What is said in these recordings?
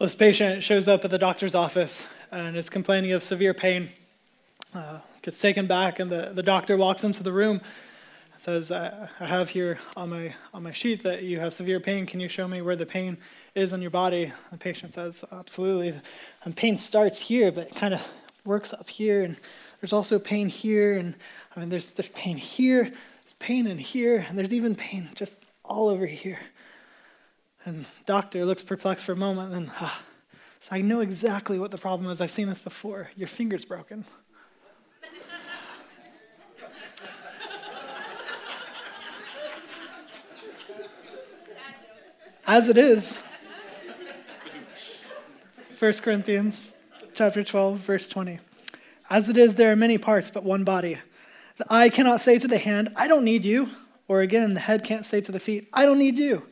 Well, this patient shows up at the doctor's office and is complaining of severe pain. Uh, gets taken back, and the, the doctor walks into the room. Says, I have here on my, on my sheet that you have severe pain. Can you show me where the pain is on your body? The patient says, Absolutely. And pain starts here, but it kind of works up here. And there's also pain here. And I mean, there's, there's pain here, there's pain in here, and there's even pain just all over here. And doctor looks perplexed for a moment, and then, ah, so I know exactly what the problem is. I've seen this before. Your finger's broken. As it is, 1 Corinthians chapter 12, verse 20. As it is, there are many parts, but one body. The eye cannot say to the hand, I don't need you. Or again, the head can't say to the feet, I don't need you.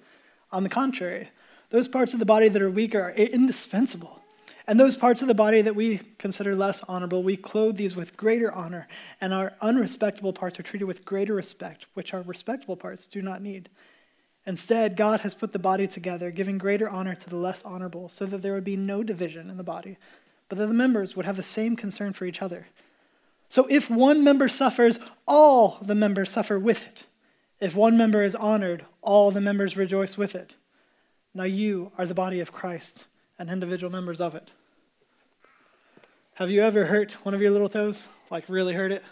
On the contrary, those parts of the body that are weaker are indispensable. And those parts of the body that we consider less honorable, we clothe these with greater honor, and our unrespectable parts are treated with greater respect, which our respectable parts do not need. Instead, God has put the body together, giving greater honor to the less honorable, so that there would be no division in the body, but that the members would have the same concern for each other. So if one member suffers, all the members suffer with it. If one member is honored, all the members rejoice with it. Now you are the body of Christ and individual members of it. Have you ever hurt one of your little toes? Like, really hurt it?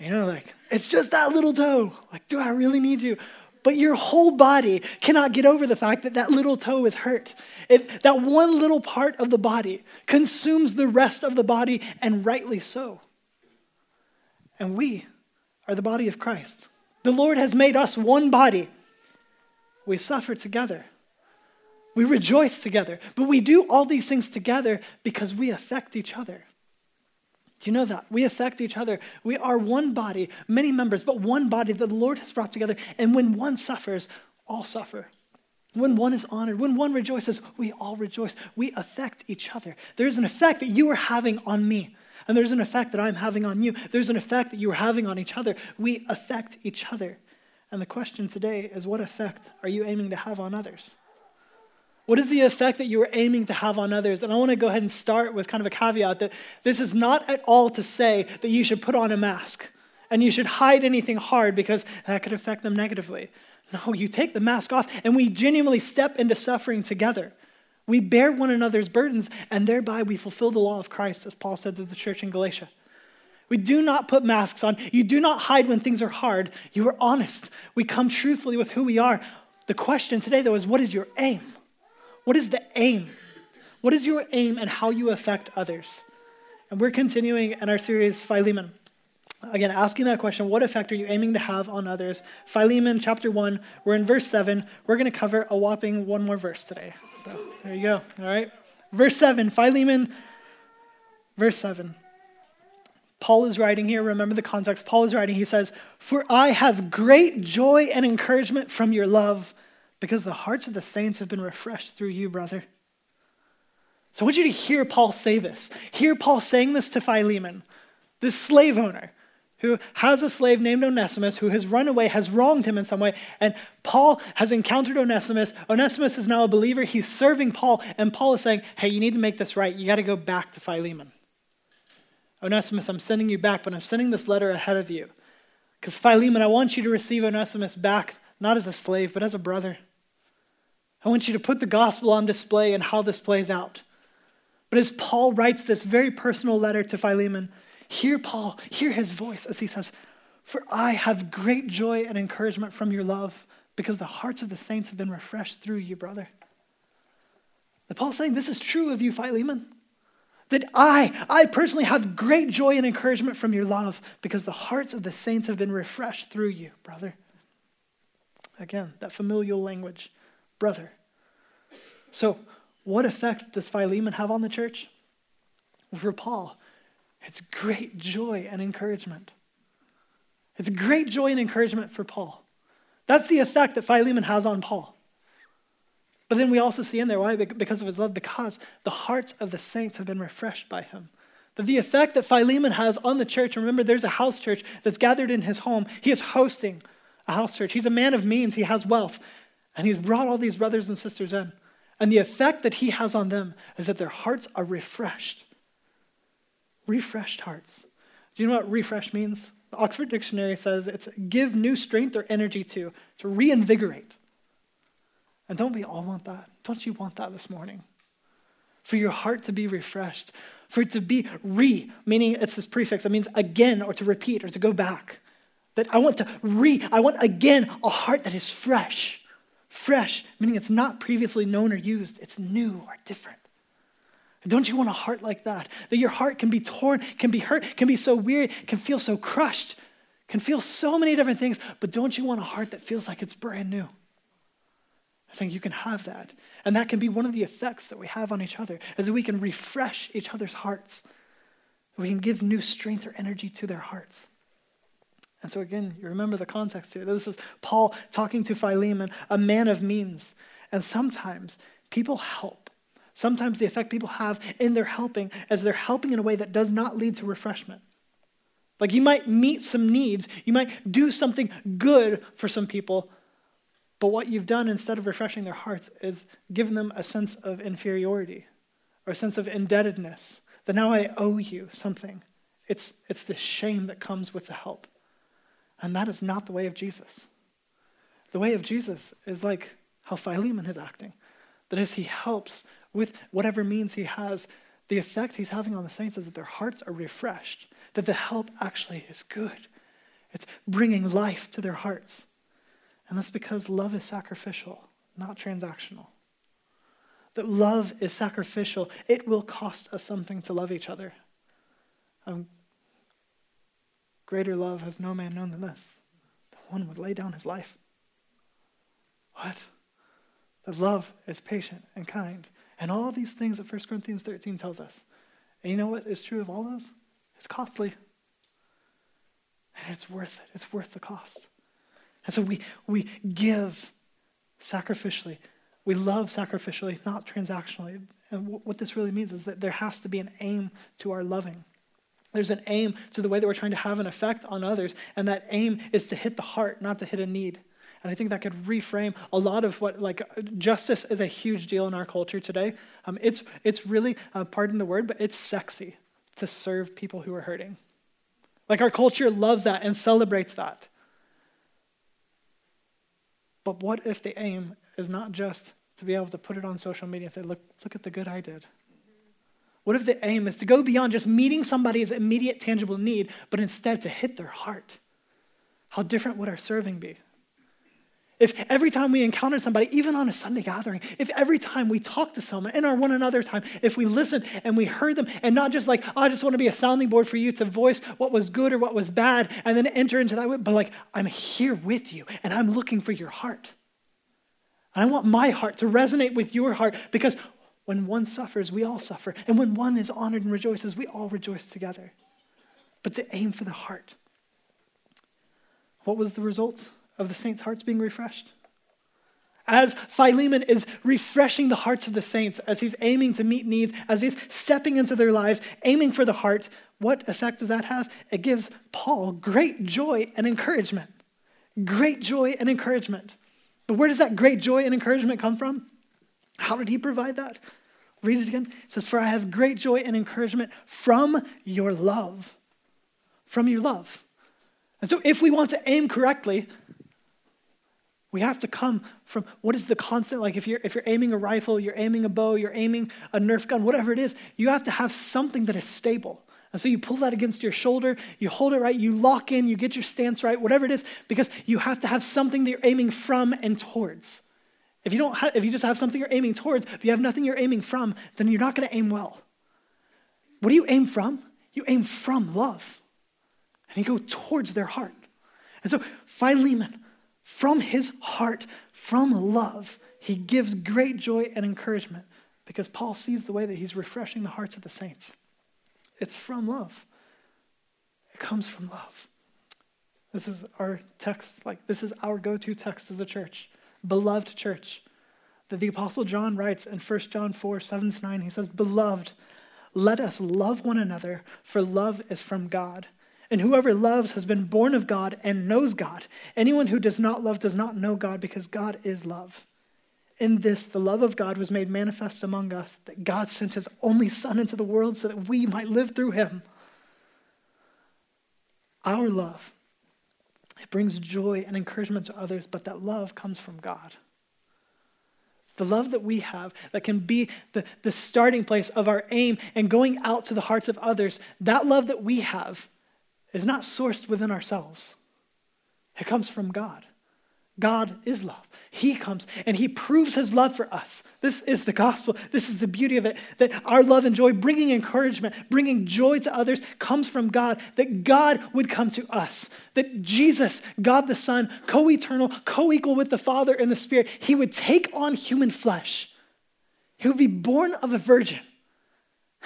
You know, like, it's just that little toe. Like, do I really need you? But your whole body cannot get over the fact that that little toe is hurt. It, that one little part of the body consumes the rest of the body, and rightly so. And we are the body of Christ. The Lord has made us one body. We suffer together. We rejoice together. But we do all these things together because we affect each other. Do you know that? We affect each other. We are one body, many members, but one body that the Lord has brought together. And when one suffers, all suffer. When one is honored, when one rejoices, we all rejoice. We affect each other. There's an effect that you are having on me, and there's an effect that I'm having on you. There's an effect that you are having on each other. We affect each other. And the question today is what effect are you aiming to have on others? What is the effect that you are aiming to have on others? And I want to go ahead and start with kind of a caveat that this is not at all to say that you should put on a mask and you should hide anything hard because that could affect them negatively. No, you take the mask off and we genuinely step into suffering together. We bear one another's burdens and thereby we fulfill the law of Christ, as Paul said to the church in Galatia. We do not put masks on. You do not hide when things are hard. You are honest. We come truthfully with who we are. The question today, though, is what is your aim? What is the aim? What is your aim and how you affect others? And we're continuing in our series, Philemon. Again, asking that question, what effect are you aiming to have on others? Philemon chapter 1, we're in verse 7. We're going to cover a whopping one more verse today. So there you go. All right. Verse 7, Philemon, verse 7. Paul is writing here, remember the context. Paul is writing, he says, For I have great joy and encouragement from your love because the hearts of the saints have been refreshed through you, brother. So I want you to hear Paul say this. Hear Paul saying this to Philemon, this slave owner who has a slave named Onesimus who has run away, has wronged him in some way. And Paul has encountered Onesimus. Onesimus is now a believer. He's serving Paul. And Paul is saying, hey, you need to make this right. You got to go back to Philemon. Onesimus, I'm sending you back, but I'm sending this letter ahead of you. Because Philemon, I want you to receive Onesimus back, not as a slave, but as a brother. I want you to put the gospel on display and how this plays out. But as Paul writes this very personal letter to Philemon, hear Paul, hear his voice as he says, For I have great joy and encouragement from your love because the hearts of the saints have been refreshed through you, brother. And Paul's saying, This is true of you, Philemon. That I, I personally have great joy and encouragement from your love because the hearts of the saints have been refreshed through you, brother. Again, that familial language brother. So, what effect does Philemon have on the church? For Paul, it's great joy and encouragement. It's great joy and encouragement for Paul. That's the effect that Philemon has on Paul. But then we also see in there why? Because of his love, because the hearts of the saints have been refreshed by him. That the effect that Philemon has on the church, remember, there's a house church that's gathered in his home. He is hosting a house church. He's a man of means, he has wealth. And he's brought all these brothers and sisters in. And the effect that he has on them is that their hearts are refreshed. Refreshed hearts. Do you know what refresh means? The Oxford Dictionary says it's give new strength or energy to, to reinvigorate. And don't we all want that? Don't you want that this morning? For your heart to be refreshed, for it to be re, meaning it's this prefix that means again or to repeat or to go back. That I want to re, I want again a heart that is fresh. Fresh, meaning it's not previously known or used, it's new or different. Don't you want a heart like that? That your heart can be torn, can be hurt, can be so weary, can feel so crushed, can feel so many different things, but don't you want a heart that feels like it's brand new? I'm saying you can have that. And that can be one of the effects that we have on each other, is that we can refresh each other's hearts. We can give new strength or energy to their hearts. And so, again, you remember the context here. This is Paul talking to Philemon, a man of means. And sometimes people help Sometimes the effect people have in their helping is they're helping in a way that does not lead to refreshment. Like you might meet some needs, you might do something good for some people, but what you've done instead of refreshing their hearts is given them a sense of inferiority or a sense of indebtedness that now I owe you something. It's, it's the shame that comes with the help. And that is not the way of Jesus. The way of Jesus is like how Philemon is acting. That as he helps with whatever means he has, the effect he's having on the saints is that their hearts are refreshed, that the help actually is good. It's bringing life to their hearts. And that's because love is sacrificial, not transactional. That love is sacrificial. It will cost us something to love each other. Um, greater love has no man known than this. The one would lay down his life. What? That love is patient and kind. And all these things that 1 Corinthians 13 tells us. And you know what is true of all those? It's costly. And it's worth it. It's worth the cost. And so we, we give sacrificially. We love sacrificially, not transactionally. And w- what this really means is that there has to be an aim to our loving. There's an aim to the way that we're trying to have an effect on others, and that aim is to hit the heart, not to hit a need. And I think that could reframe a lot of what, like, justice is a huge deal in our culture today. Um, it's, it's really, uh, pardon the word, but it's sexy to serve people who are hurting. Like, our culture loves that and celebrates that. But what if the aim is not just to be able to put it on social media and say, look, look at the good I did? What if the aim is to go beyond just meeting somebody's immediate tangible need, but instead to hit their heart? How different would our serving be? If every time we encounter somebody, even on a Sunday gathering, if every time we talk to someone in our one another time, if we listen and we heard them, and not just like, oh, I just want to be a sounding board for you to voice what was good or what was bad, and then enter into that, but like, I'm here with you and I'm looking for your heart. And I want my heart to resonate with your heart because when one suffers, we all suffer. And when one is honored and rejoices, we all rejoice together. But to aim for the heart. What was the result? Of the saints' hearts being refreshed. As Philemon is refreshing the hearts of the saints, as he's aiming to meet needs, as he's stepping into their lives, aiming for the heart, what effect does that have? It gives Paul great joy and encouragement. Great joy and encouragement. But where does that great joy and encouragement come from? How did he provide that? Read it again. It says, For I have great joy and encouragement from your love. From your love. And so, if we want to aim correctly, we have to come from what is the constant like if you're if you're aiming a rifle, you're aiming a bow, you're aiming a Nerf gun, whatever it is, you have to have something that is stable. And so you pull that against your shoulder, you hold it right, you lock in, you get your stance right, whatever it is, because you have to have something that you're aiming from and towards. If you don't if you just have something you're aiming towards, if you have nothing you're aiming from, then you're not going to aim well. What do you aim from? You aim from love. And you go towards their heart. And so Philemon, from his heart, from love, he gives great joy and encouragement because Paul sees the way that he's refreshing the hearts of the saints. It's from love, it comes from love. This is our text, like, this is our go to text as a church, beloved church. That the Apostle John writes in 1 John 4 7 to 9, he says, Beloved, let us love one another, for love is from God. And whoever loves has been born of God and knows God. Anyone who does not love does not know God because God is love. in this, the love of God was made manifest among us, that God sent his only Son into the world so that we might live through him. Our love, it brings joy and encouragement to others, but that love comes from God. The love that we have that can be the, the starting place of our aim and going out to the hearts of others, that love that we have is not sourced within ourselves. It comes from God. God is love. He comes and He proves His love for us. This is the gospel. This is the beauty of it that our love and joy, bringing encouragement, bringing joy to others, comes from God. That God would come to us. That Jesus, God the Son, co eternal, co equal with the Father and the Spirit, He would take on human flesh. He would be born of a virgin.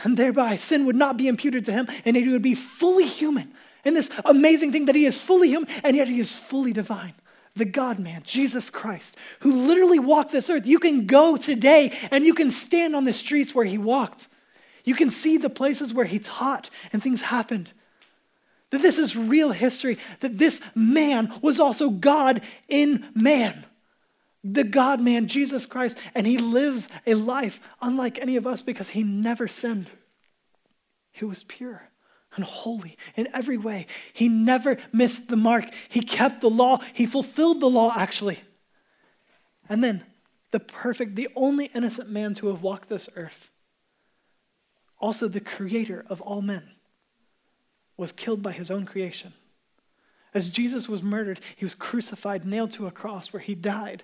And thereby sin would not be imputed to Him, and He would be fully human. And this amazing thing that He is fully human, and yet He is fully divine the God man, Jesus Christ, who literally walked this earth. You can go today and you can stand on the streets where he walked. You can see the places where he taught and things happened. That this is real history, that this man was also God in man. The God man, Jesus Christ, and he lives a life unlike any of us because he never sinned. He was pure and holy in every way. He never missed the mark. He kept the law. He fulfilled the law, actually. And then the perfect, the only innocent man to have walked this earth, also the creator of all men, was killed by his own creation. As Jesus was murdered, he was crucified, nailed to a cross where he died.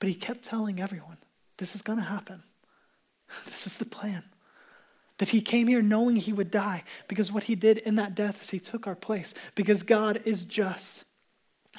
But he kept telling everyone, this is going to happen. This is the plan. That he came here knowing he would die because what he did in that death is he took our place because God is just.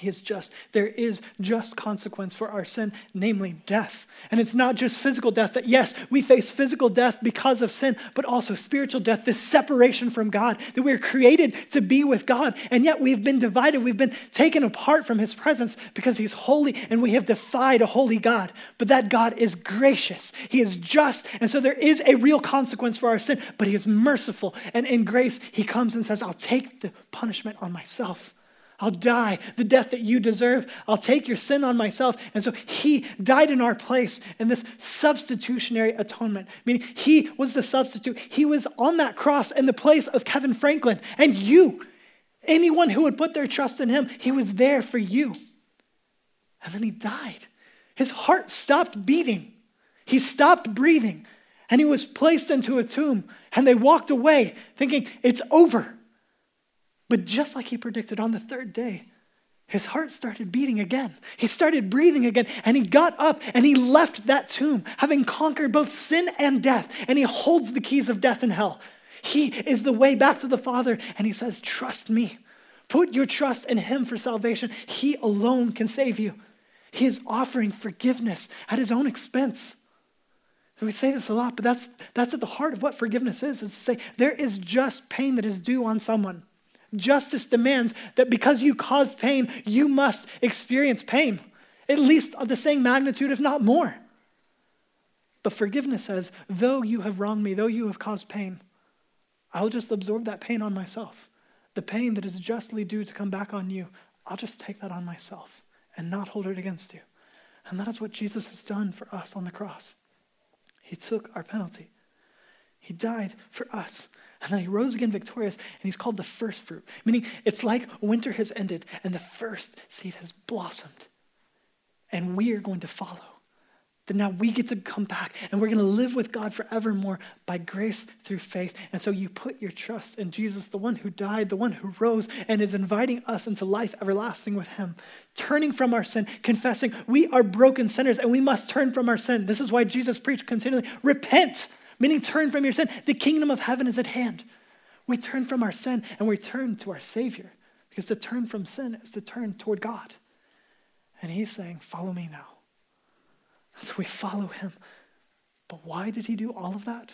Is just. There is just consequence for our sin, namely death. And it's not just physical death, that yes, we face physical death because of sin, but also spiritual death, this separation from God, that we're created to be with God. And yet we've been divided. We've been taken apart from his presence because he's holy and we have defied a holy God. But that God is gracious, he is just. And so there is a real consequence for our sin, but he is merciful. And in grace, he comes and says, I'll take the punishment on myself. I'll die the death that you deserve. I'll take your sin on myself. And so he died in our place in this substitutionary atonement, meaning he was the substitute. He was on that cross in the place of Kevin Franklin and you. Anyone who would put their trust in him, he was there for you. And then he died. His heart stopped beating, he stopped breathing, and he was placed into a tomb. And they walked away thinking, it's over. But just like he predicted on the third day, his heart started beating again. He started breathing again, and he got up and he left that tomb, having conquered both sin and death, and he holds the keys of death and hell. He is the way back to the Father, and he says, Trust me. Put your trust in him for salvation. He alone can save you. He is offering forgiveness at his own expense. So we say this a lot, but that's, that's at the heart of what forgiveness is, is to say there is just pain that is due on someone. Justice demands that because you caused pain, you must experience pain, at least of the same magnitude, if not more. But forgiveness says, though you have wronged me, though you have caused pain, I'll just absorb that pain on myself. The pain that is justly due to come back on you, I'll just take that on myself and not hold it against you. And that is what Jesus has done for us on the cross. He took our penalty, He died for us. And then he rose again victorious, and he's called the first fruit, meaning it's like winter has ended and the first seed has blossomed. And we are going to follow. That now we get to come back and we're going to live with God forevermore by grace through faith. And so you put your trust in Jesus, the one who died, the one who rose, and is inviting us into life everlasting with him. Turning from our sin, confessing we are broken sinners and we must turn from our sin. This is why Jesus preached continually repent meaning turn from your sin. The kingdom of heaven is at hand. We turn from our sin and we turn to our Savior because to turn from sin is to turn toward God. And He's saying, Follow me now. So we follow Him. But why did He do all of that?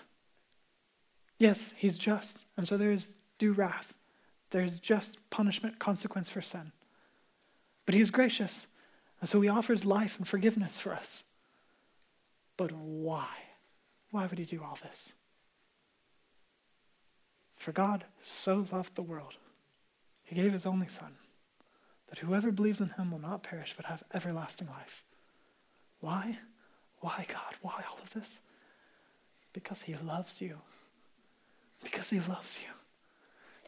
Yes, He's just. And so there's due wrath, there's just punishment, consequence for sin. But He is gracious. And so He offers life and forgiveness for us. But why? Why would he do all this? For God so loved the world, he gave his only Son, that whoever believes in him will not perish but have everlasting life. Why? Why, God? Why all of this? Because He loves you. Because He loves you.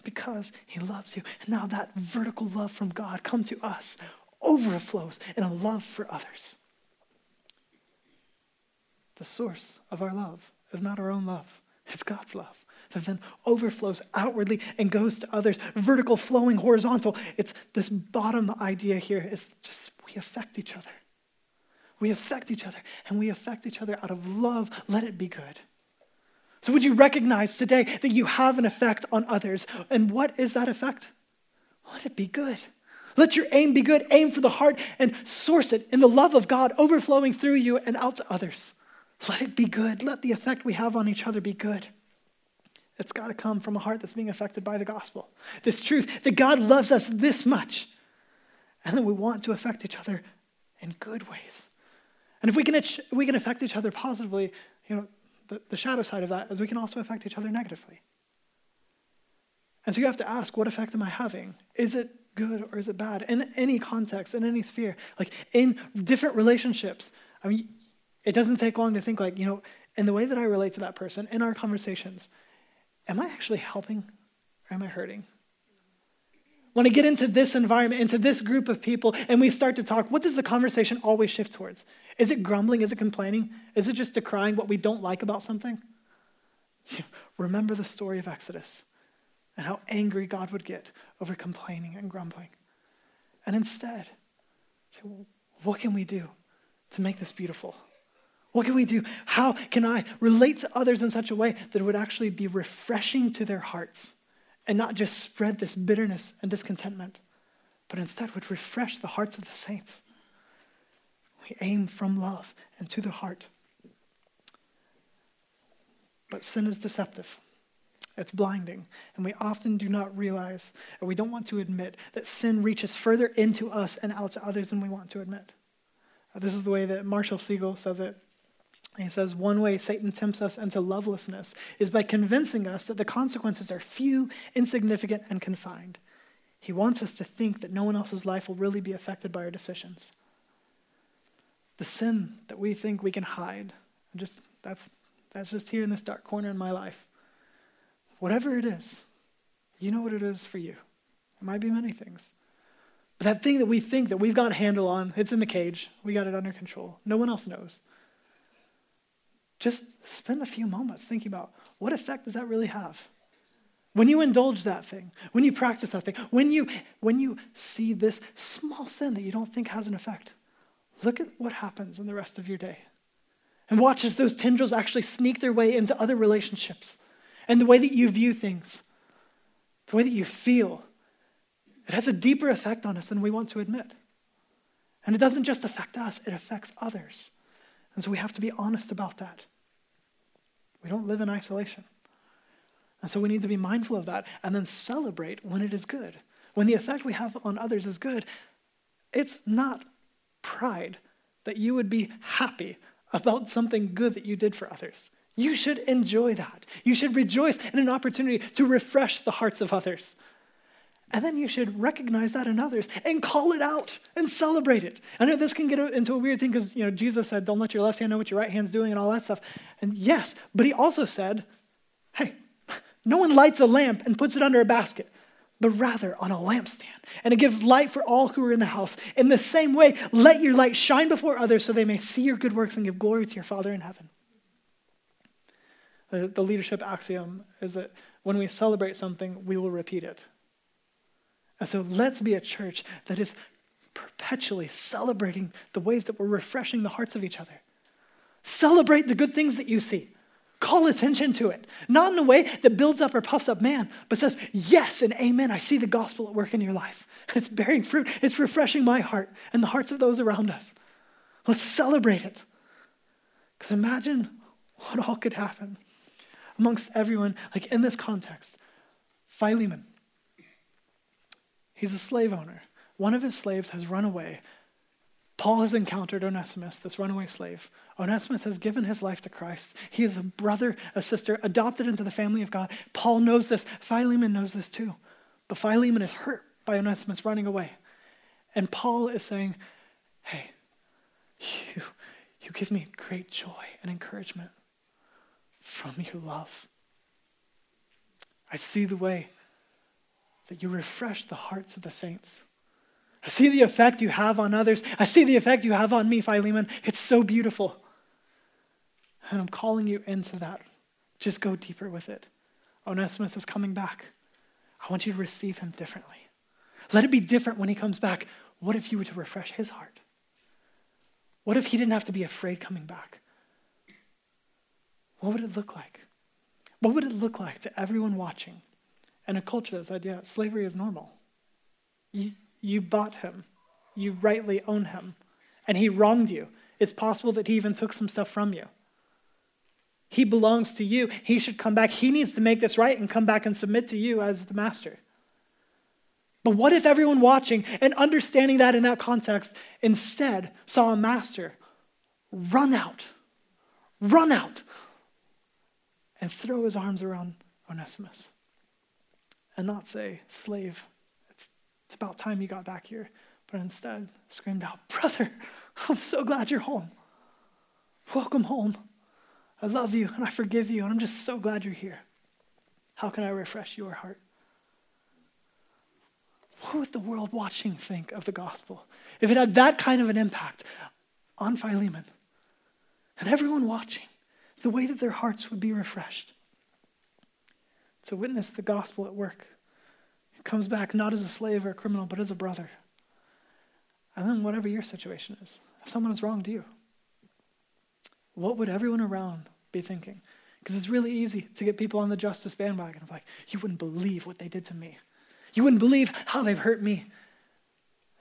Because He loves you. And now that vertical love from God comes to us, overflows in a love for others. The source of our love is not our own love, it's God's love that then overflows outwardly and goes to others. Vertical, flowing, horizontal. It's this bottom idea here is just we affect each other. We affect each other, and we affect each other out of love. Let it be good. So, would you recognize today that you have an effect on others? And what is that effect? Let it be good. Let your aim be good. Aim for the heart and source it in the love of God overflowing through you and out to others. Let it be good. Let the effect we have on each other be good. It's got to come from a heart that's being affected by the gospel. This truth that God loves us this much, and that we want to affect each other in good ways. And if we can, we can affect each other positively, you know, the, the shadow side of that is we can also affect each other negatively. And so you have to ask, what effect am I having? Is it good or is it bad? In any context, in any sphere, like in different relationships. I mean, it doesn't take long to think like, you know, in the way that I relate to that person, in our conversations, am I actually helping or am I hurting? When I get into this environment, into this group of people, and we start to talk, what does the conversation always shift towards? Is it grumbling? Is it complaining? Is it just decrying what we don't like about something? Remember the story of Exodus and how angry God would get over complaining and grumbling. And instead, what can we do to make this beautiful? What can we do? How can I relate to others in such a way that it would actually be refreshing to their hearts and not just spread this bitterness and discontentment, but instead would refresh the hearts of the saints? We aim from love and to the heart. But sin is deceptive. It's blinding. And we often do not realize, or we don't want to admit, that sin reaches further into us and out to others than we want to admit. This is the way that Marshall Segal says it. He says, One way Satan tempts us into lovelessness is by convincing us that the consequences are few, insignificant, and confined. He wants us to think that no one else's life will really be affected by our decisions. The sin that we think we can hide, just that's, that's just here in this dark corner in my life. Whatever it is, you know what it is for you. It might be many things. But that thing that we think that we've got a handle on, it's in the cage. We got it under control. No one else knows. Just spend a few moments thinking about what effect does that really have? When you indulge that thing, when you practice that thing, when you, when you see this small sin that you don't think has an effect, look at what happens in the rest of your day. And watch as those tendrils actually sneak their way into other relationships and the way that you view things, the way that you feel. It has a deeper effect on us than we want to admit. And it doesn't just affect us, it affects others. And so we have to be honest about that. We don't live in isolation. And so we need to be mindful of that and then celebrate when it is good. When the effect we have on others is good, it's not pride that you would be happy about something good that you did for others. You should enjoy that. You should rejoice in an opportunity to refresh the hearts of others. And then you should recognize that in others and call it out and celebrate it. I know this can get into a weird thing because you know Jesus said, "Don't let your left hand know what your right hand's doing," and all that stuff. And yes, but he also said, "Hey, no one lights a lamp and puts it under a basket, but rather on a lampstand, and it gives light for all who are in the house. In the same way, let your light shine before others, so they may see your good works and give glory to your Father in heaven." The, the leadership axiom is that when we celebrate something, we will repeat it. And so let's be a church that is perpetually celebrating the ways that we're refreshing the hearts of each other. Celebrate the good things that you see. Call attention to it. Not in a way that builds up or puffs up man, but says, Yes and amen. I see the gospel at work in your life. It's bearing fruit. It's refreshing my heart and the hearts of those around us. Let's celebrate it. Because imagine what all could happen amongst everyone, like in this context. Philemon, He's a slave owner. One of his slaves has run away. Paul has encountered Onesimus, this runaway slave. Onesimus has given his life to Christ. He is a brother, a sister, adopted into the family of God. Paul knows this. Philemon knows this too. But Philemon is hurt by Onesimus running away. And Paul is saying, hey, you, You give me great joy and encouragement from your love. I see the way that you refresh the hearts of the saints. I see the effect you have on others. I see the effect you have on me, Philemon. It's so beautiful. And I'm calling you into that. Just go deeper with it. Onesimus is coming back. I want you to receive him differently. Let it be different when he comes back. What if you were to refresh his heart? What if he didn't have to be afraid coming back? What would it look like? What would it look like to everyone watching and a culture that said, yeah, slavery is normal? You, you bought him, you rightly own him, and he wronged you. It's possible that he even took some stuff from you. He belongs to you. He should come back. He needs to make this right and come back and submit to you as the master. But what if everyone watching and understanding that in that context instead saw a master run out, run out, and throw his arms around Onesimus and not say, Slave, it's, it's about time you got back here, but instead screamed out, Brother, I'm so glad you're home. Welcome home. I love you and I forgive you, and I'm just so glad you're here. How can I refresh your heart? What would the world watching think of the gospel if it had that kind of an impact on Philemon and everyone watching? The way that their hearts would be refreshed. To witness the gospel at work. It comes back not as a slave or a criminal, but as a brother. And then, whatever your situation is, if someone has wronged you, what would everyone around be thinking? Because it's really easy to get people on the justice bandwagon of like, you wouldn't believe what they did to me. You wouldn't believe how they've hurt me.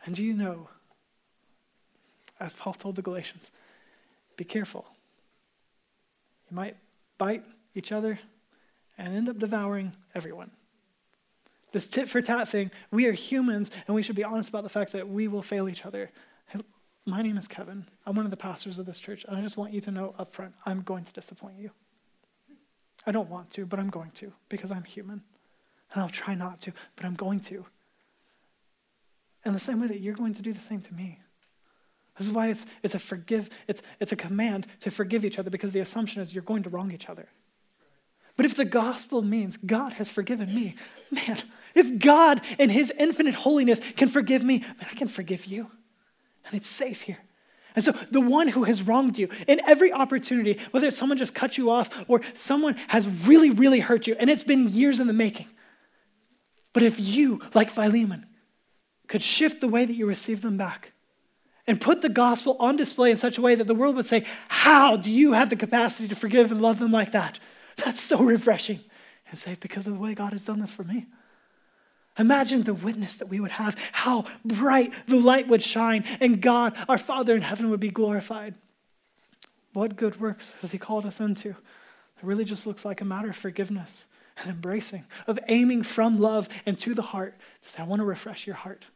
And do you know, as Paul told the Galatians, be careful. You might bite each other and end up devouring everyone. This tit for tat thing, we are humans and we should be honest about the fact that we will fail each other. My name is Kevin. I'm one of the pastors of this church, and I just want you to know up front I'm going to disappoint you. I don't want to, but I'm going to because I'm human. And I'll try not to, but I'm going to. And the same way that you're going to do the same to me. This is why it's, it's a forgive, it's, it's a command to forgive each other because the assumption is you're going to wrong each other. But if the gospel means God has forgiven me, man, if God in his infinite holiness can forgive me, man, I can forgive you. And it's safe here. And so the one who has wronged you in every opportunity, whether it's someone just cut you off or someone has really, really hurt you, and it's been years in the making, but if you, like Philemon, could shift the way that you receive them back and put the gospel on display in such a way that the world would say, How do you have the capacity to forgive and love them like that? That's so refreshing. And say, Because of the way God has done this for me. Imagine the witness that we would have, how bright the light would shine, and God, our Father in heaven, would be glorified. What good works has He called us into? It really just looks like a matter of forgiveness and embracing, of aiming from love and to the heart to say, I want to refresh your heart.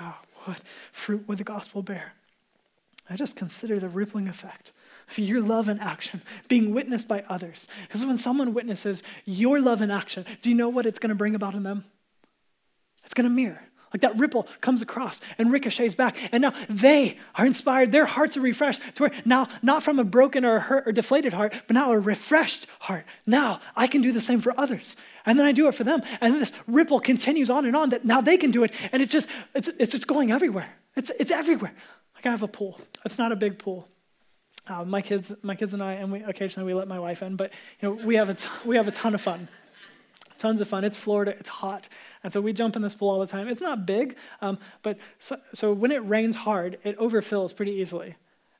Oh, what fruit would the gospel bear? I just consider the rippling effect of your love and action being witnessed by others. Because when someone witnesses your love and action, do you know what it's going to bring about in them? It's going to mirror. Like that ripple comes across and ricochets back. And now they are inspired. Their hearts are refreshed to where now, not from a broken or hurt or deflated heart, but now a refreshed heart. Now I can do the same for others. And then I do it for them. And this ripple continues on and on that now they can do it. And it's just, it's, it's just going everywhere. It's, it's everywhere. Like I have a pool. It's not a big pool. Uh, my kids, my kids and I, and we occasionally we let my wife in, but you know we have a t- we have a ton of fun tons of fun. It's Florida, it's hot. And so we jump in this pool all the time. It's not big, um, but so, so when it rains hard, it overfills pretty easily.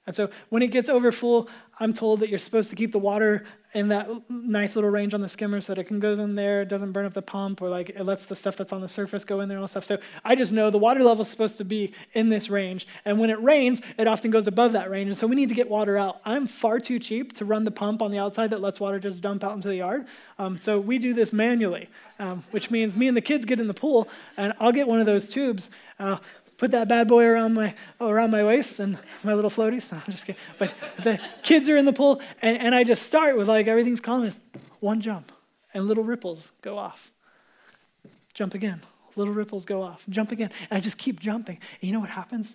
And so when it gets over full, I'm told that you're supposed to keep the water in that nice little range on the skimmer so that it can go in there, it doesn't burn up the pump, or like it lets the stuff that's on the surface go in there and all stuff. So I just know the water level is supposed to be in this range. And when it rains, it often goes above that range. And so we need to get water out. I'm far too cheap to run the pump on the outside that lets water just dump out into the yard. Um, so we do this manually, um, which means me and the kids get in the pool, and I'll get one of those tubes. Uh, put that bad boy around my around my waist and my little floaties. No, I'm just kidding. But the kids are in the pool, and, and I just start with like everything's calm. one jump, and little ripples go off. Jump again. Little ripples go off. Jump again. And I just keep jumping. And you know what happens?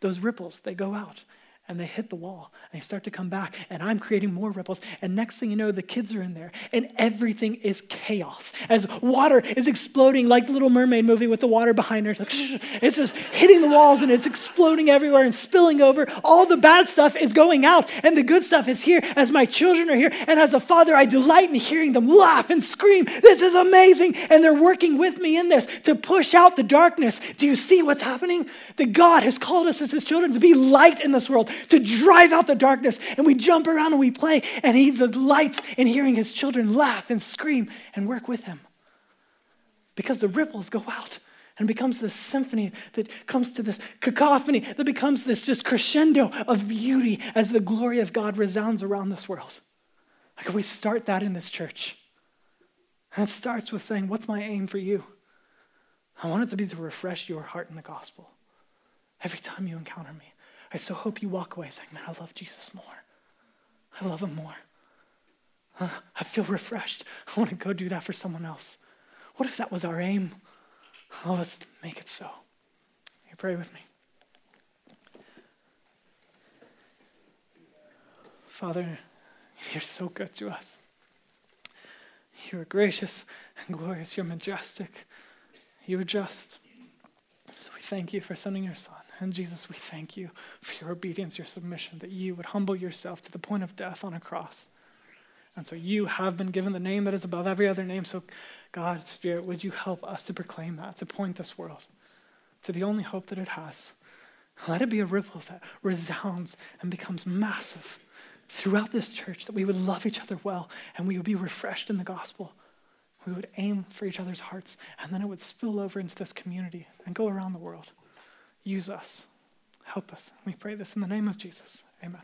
Those ripples, they go out. And they hit the wall and they start to come back and i'm creating more ripples and next thing you know the kids are in there and everything is chaos as water is exploding like the little mermaid movie with the water behind her. It's, it's just hitting the walls and it's exploding everywhere and spilling over. All the bad stuff is going out and the good stuff is here. As my children are here and as a father i delight in hearing them laugh and scream. This is amazing and they're working with me in this to push out the darkness. Do you see what's happening? That god has called us as his children to be light in this world to drive out the darkness. And we jump around and we play, and he delights in hearing his children laugh and scream and work with him. Because the ripples go out and becomes this symphony that comes to this cacophony that becomes this just crescendo of beauty as the glory of God resounds around this world. Like we start that in this church. And it starts with saying, What's my aim for you? I want it to be to refresh your heart in the gospel every time you encounter me. I so hope you walk away saying, Man, I love Jesus more. I love him more. Uh, I feel refreshed. I want to go do that for someone else. What if that was our aim? Oh, let's make it so. You pray with me. Father, you're so good to us. You are gracious and glorious. You're majestic. You are just. So we thank you for sending your son. And Jesus, we thank you for your obedience, your submission, that you would humble yourself to the point of death on a cross. And so you have been given the name that is above every other name. So, God, Spirit, would you help us to proclaim that, to point this world to the only hope that it has? Let it be a ripple that resounds and becomes massive throughout this church, that we would love each other well and we would be refreshed in the gospel. We would aim for each other's hearts, and then it would spill over into this community and go around the world. Use us. Help us. We pray this in the name of Jesus. Amen.